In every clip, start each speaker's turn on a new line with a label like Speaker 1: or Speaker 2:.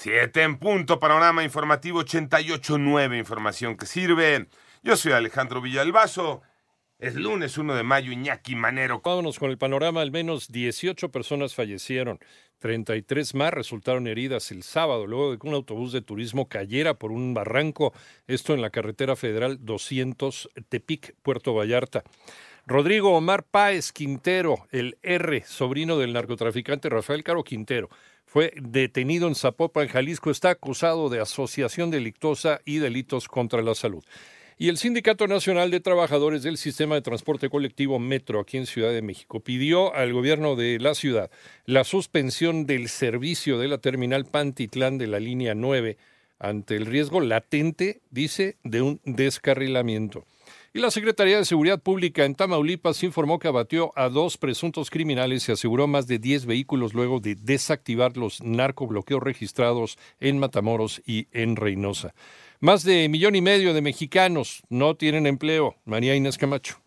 Speaker 1: Siete en punto, panorama informativo 88.9, información que sirve. Yo soy Alejandro Villalbazo. Es lunes 1 de mayo, Iñaki Manero.
Speaker 2: Vámonos con el panorama. Al menos 18 personas fallecieron. 33 más resultaron heridas el sábado luego de que un autobús de turismo cayera por un barranco. Esto en la carretera federal 200 Tepic, Puerto Vallarta. Rodrigo Omar Páez Quintero, el R, sobrino del narcotraficante Rafael Caro Quintero, fue detenido en Zapopan, Jalisco. Está acusado de asociación delictuosa y delitos contra la salud. Y el Sindicato Nacional de Trabajadores del Sistema de Transporte Colectivo Metro aquí en Ciudad de México pidió al gobierno de la ciudad la suspensión del servicio de la terminal Pantitlán de la línea 9 ante el riesgo latente, dice, de un descarrilamiento. La Secretaría de Seguridad Pública en Tamaulipas informó que abatió a dos presuntos criminales y aseguró más de 10 vehículos luego de desactivar los narcobloqueos registrados en Matamoros y en Reynosa. Más de millón y medio de mexicanos no tienen empleo. María Inés Camacho.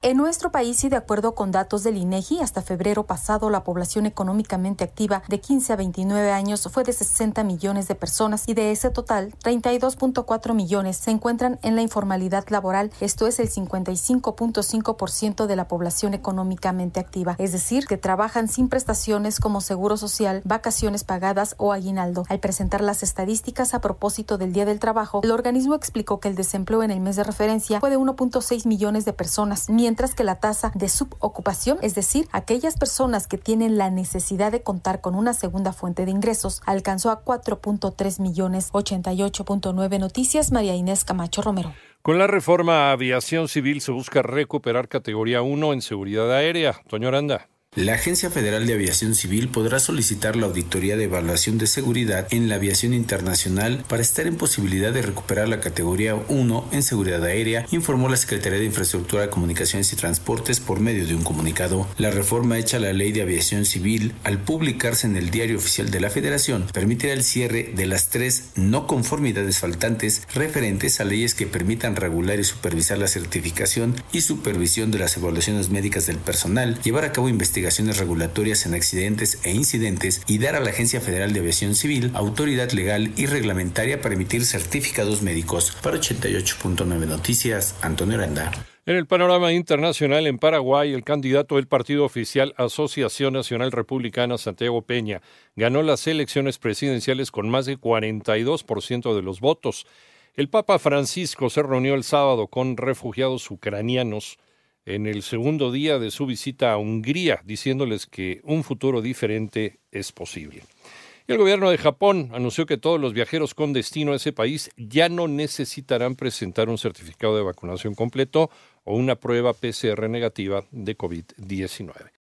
Speaker 3: En nuestro país y de acuerdo con datos del INEGI, hasta febrero pasado la población económicamente activa de 15 a 29 años fue de 60 millones de personas y de ese total, 32.4 millones se encuentran en la informalidad laboral, esto es el 55.5% de la población económicamente activa, es decir, que trabajan sin prestaciones como seguro social, vacaciones pagadas o aguinaldo. Al presentar las estadísticas a propósito del Día del Trabajo, el organismo explicó que el desempleo en el mes de referencia fue de 1.6 millones de personas, mientras que la tasa de subocupación, es decir, aquellas personas que tienen la necesidad de contar con una segunda fuente de ingresos, alcanzó a 4.3 millones 88.9 noticias María Inés Camacho Romero.
Speaker 2: Con la reforma a aviación civil se busca recuperar categoría 1 en seguridad aérea. Toño Aranda.
Speaker 4: La Agencia Federal de Aviación Civil podrá solicitar la auditoría de evaluación de seguridad en la aviación internacional para estar en posibilidad de recuperar la categoría 1 en seguridad aérea, informó la Secretaría de Infraestructura, Comunicaciones y Transportes por medio de un comunicado. La reforma hecha a la Ley de Aviación Civil, al publicarse en el Diario Oficial de la Federación, permitirá el cierre de las tres no conformidades faltantes referentes a leyes que permitan regular y supervisar la certificación y supervisión de las evaluaciones médicas del personal, llevar a cabo investigaciones investigaciones regulatorias en accidentes e incidentes y dar a la Agencia Federal de Aviación Civil autoridad legal y reglamentaria para emitir certificados médicos. Para 88.9 Noticias, Antonio Aranda.
Speaker 2: En el panorama internacional, en Paraguay, el candidato del partido oficial Asociación Nacional Republicana, Santiago Peña, ganó las elecciones presidenciales con más de 42% de los votos. El Papa Francisco se reunió el sábado con refugiados ucranianos en el segundo día de su visita a Hungría, diciéndoles que un futuro diferente es posible. El gobierno de Japón anunció que todos los viajeros con destino a ese país ya no necesitarán presentar un certificado de vacunación completo o una prueba PCR negativa de COVID-19.